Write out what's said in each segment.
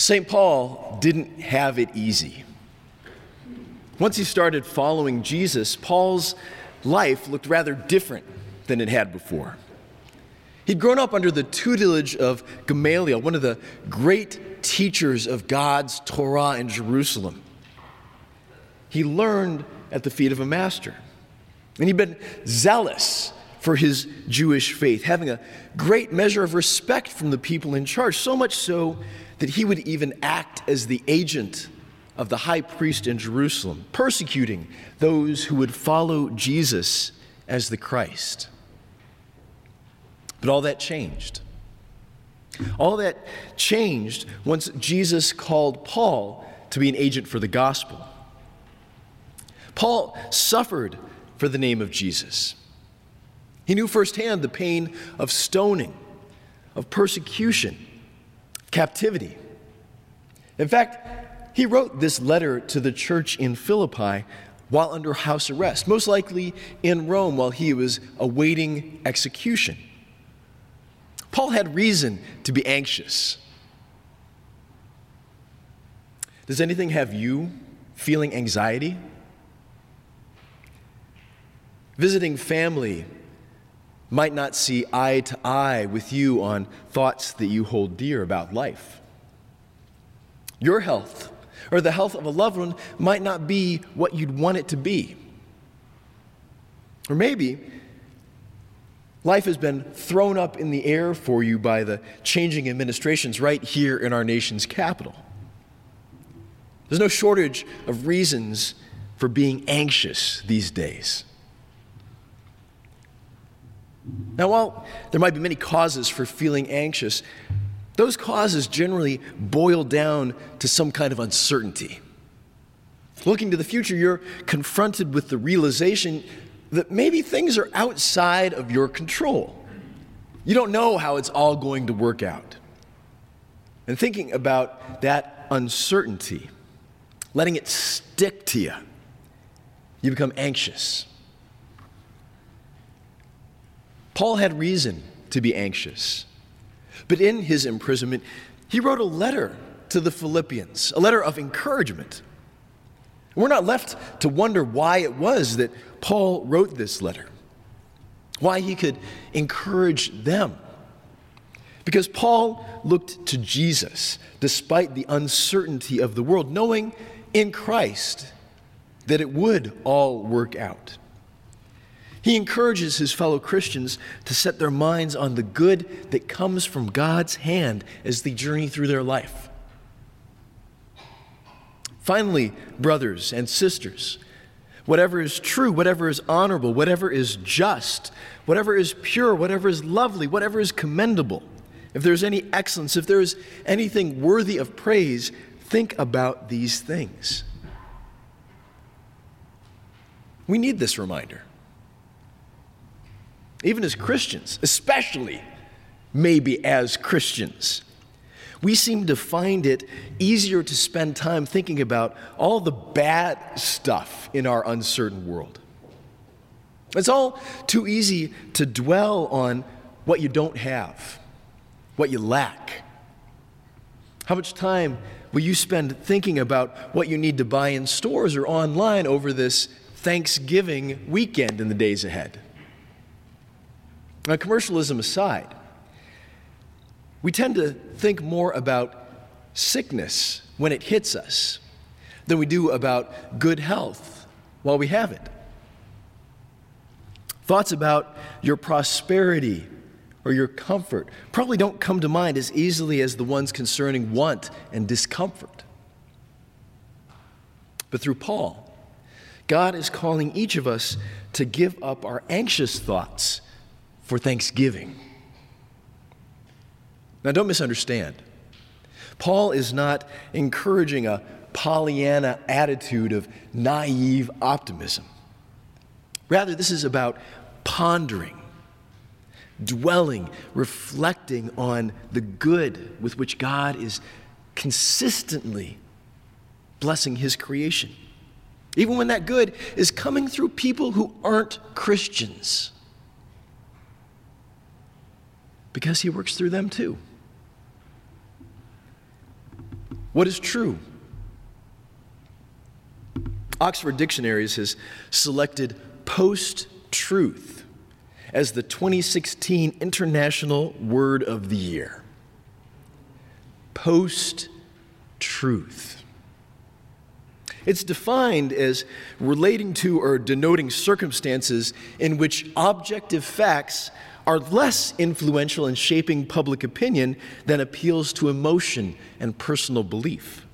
St. Paul didn't have it easy. Once he started following Jesus, Paul's life looked rather different than it had before. He'd grown up under the tutelage of Gamaliel, one of the great teachers of God's Torah in Jerusalem. He learned at the feet of a master. And he'd been zealous for his Jewish faith, having a great measure of respect from the people in charge, so much so that he would even act as the agent of the high priest in Jerusalem, persecuting those who would follow Jesus as the Christ. But all that changed. All that changed once Jesus called Paul to be an agent for the gospel. Paul suffered for the name of Jesus. He knew firsthand the pain of stoning, of persecution, captivity. In fact, he wrote this letter to the church in Philippi while under house arrest, most likely in Rome while he was awaiting execution. Paul had reason to be anxious. Does anything have you feeling anxiety? Visiting family might not see eye to eye with you on thoughts that you hold dear about life. Your health or the health of a loved one might not be what you'd want it to be. Or maybe life has been thrown up in the air for you by the changing administrations right here in our nation's capital. There's no shortage of reasons for being anxious these days. Now, while there might be many causes for feeling anxious, those causes generally boil down to some kind of uncertainty. Looking to the future, you're confronted with the realization that maybe things are outside of your control. You don't know how it's all going to work out. And thinking about that uncertainty, letting it stick to you, you become anxious. Paul had reason to be anxious. But in his imprisonment, he wrote a letter to the Philippians, a letter of encouragement. We're not left to wonder why it was that Paul wrote this letter, why he could encourage them. Because Paul looked to Jesus despite the uncertainty of the world, knowing in Christ that it would all work out. He encourages his fellow Christians to set their minds on the good that comes from God's hand as they journey through their life. Finally, brothers and sisters, whatever is true, whatever is honorable, whatever is just, whatever is pure, whatever is lovely, whatever is commendable, if there's any excellence, if there is anything worthy of praise, think about these things. We need this reminder even as Christians, especially maybe as Christians. We seem to find it easier to spend time thinking about all the bad stuff in our uncertain world. It's all too easy to dwell on what you don't have, what you lack. How much time will you spend thinking about what you need to buy in stores or online over this Thanksgiving weekend in the days ahead? Now, commercialism aside, we tend to think more about sickness when it hits us than we do about good health while we have it. Thoughts about your prosperity or your comfort probably don't come to mind as easily as the ones concerning want and discomfort. But through Paul, God is calling each of us to give up our anxious thoughts for thanksgiving. Now, don't misunderstand. Paul is not encouraging a Pollyanna attitude of naive optimism. Rather, this is about pondering, dwelling, reflecting on the good with which God is consistently blessing his creation. Even when that good is coming through people who aren't Christians because He works through them too. What is true? Oxford Dictionaries has selected post truth as the 2016 International Word of the Year. Post truth. It's defined as relating to or denoting circumstances in which objective facts are less influential in shaping public opinion than appeals to emotion and personal belief.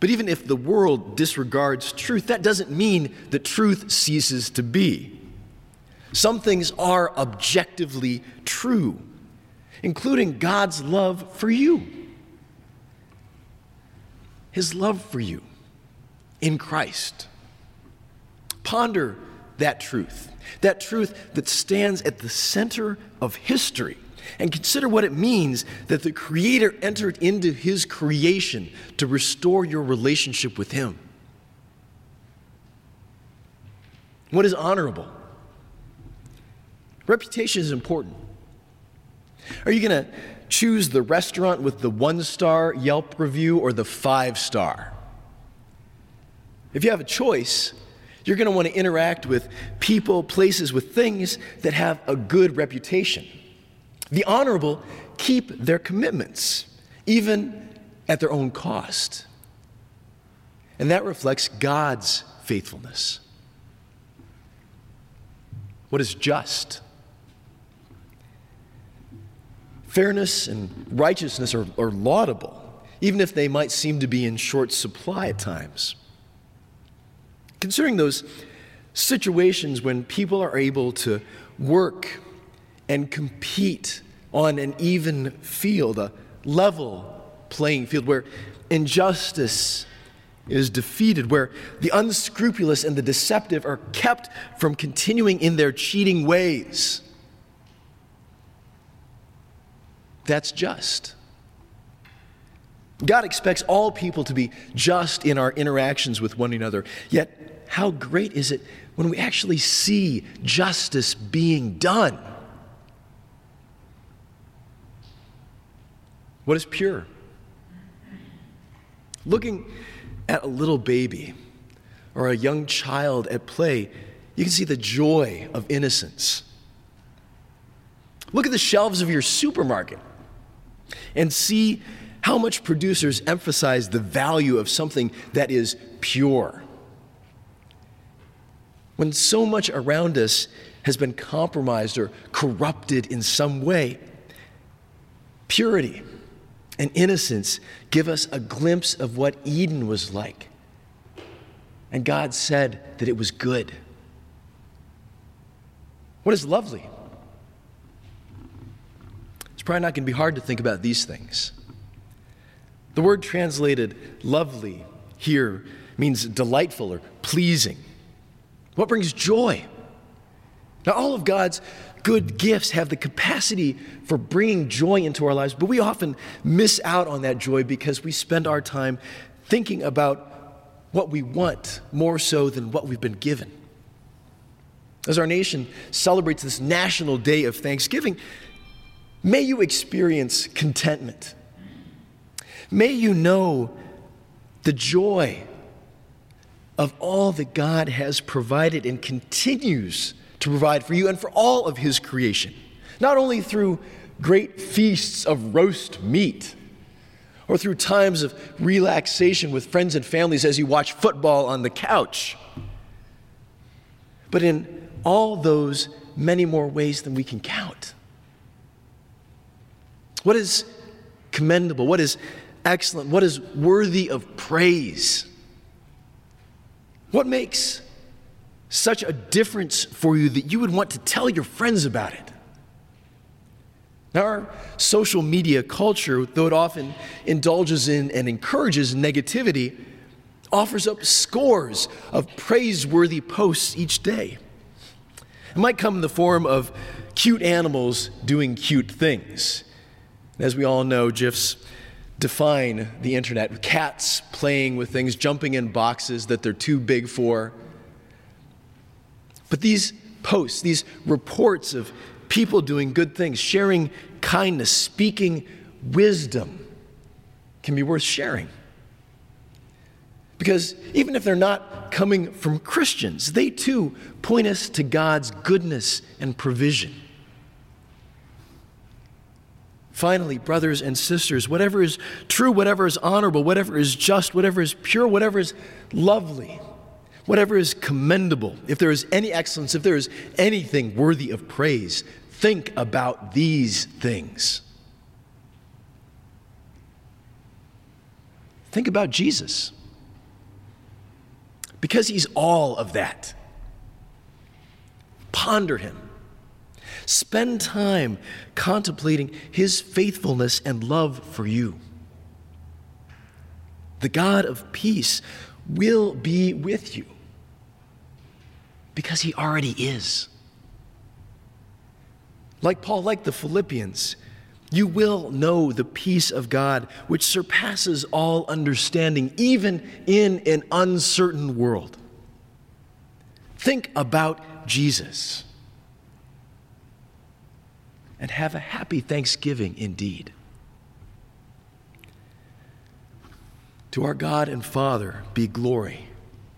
But even if the world disregards truth, that doesn't mean that truth ceases to be. Some things are objectively true, including God's love for you, His love for you in Christ. Ponder that truth, that truth that stands at the center of history and consider what it means that the Creator entered into His creation to restore your relationship with Him. What is honorable? Reputation is important. Are you going to choose the restaurant with the one star Yelp review or the five star? If you have a choice, you're going to want to interact with people, places, with things that have a good reputation. The honorable keep their commitments, even at their own cost. And that reflects God's faithfulness. What is just? Fairness and righteousness are, are laudable, even if they might seem to be in short supply at times. Considering those situations when people are able to work and compete on an even field, a level playing field where injustice is defeated, where the unscrupulous and the deceptive are kept from continuing in their cheating ways. That's just. God expects all people to be just in our interactions with one another. Yet, how great is it when we actually see justice being done? What is pure? Looking at a little baby or a young child at play, you can see the joy of innocence. Look at the shelves of your supermarket and see how much producers emphasize the value of something that is pure. When so much around us has been compromised or corrupted in some way, purity and innocence give us a glimpse of what Eden was like. And God said that it was good. What is lovely? It's probably not going to be hard to think about these things. The word translated lovely here means delightful or pleasing. What brings joy? Now, all of God's good gifts have the capacity for bringing joy into our lives, but we often miss out on that joy because we spend our time thinking about what we want more so than what we've been given. As our nation celebrates this National Day of Thanksgiving, may you experience contentment. May you know the joy of all that God has provided and continues to provide for you and for all of His creation, not only through great feasts of roast meat or through times of relaxation with friends and families as you watch football on the couch, but in all those many more ways than we can count. What is commendable? What is excellent? What is worthy of praise? What makes such a difference for you that you would want to tell your friends about it. Now, our social media culture, though it often indulges in and encourages negativity, offers up scores of praiseworthy posts each day. It might come in the form of cute animals doing cute things. As we all know, GIFs define the internet cats playing with things, jumping in boxes that they're too big for but these posts, these reports of people doing good things, sharing kindness, speaking wisdom, can be worth sharing. Because even if they're not coming from Christians, they too point us to God's goodness and provision. Finally, brothers and sisters, whatever is true, whatever is honorable, whatever is just, whatever is pure, whatever is lovely, whatever is commendable, if there is any excellence, if there is anything worthy of praise, think about these things. Think about Jesus. Because he's all of that. Ponder him. Spend time contemplating his faithfulness and love for you. The God of peace will be with you because he already is. Like Paul, like the Philippians, you will know the peace of God which surpasses all understanding, even in an uncertain world. Think about Jesus and have a happy Thanksgiving indeed. To our God and Father be glory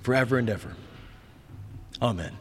forever and ever. Amen.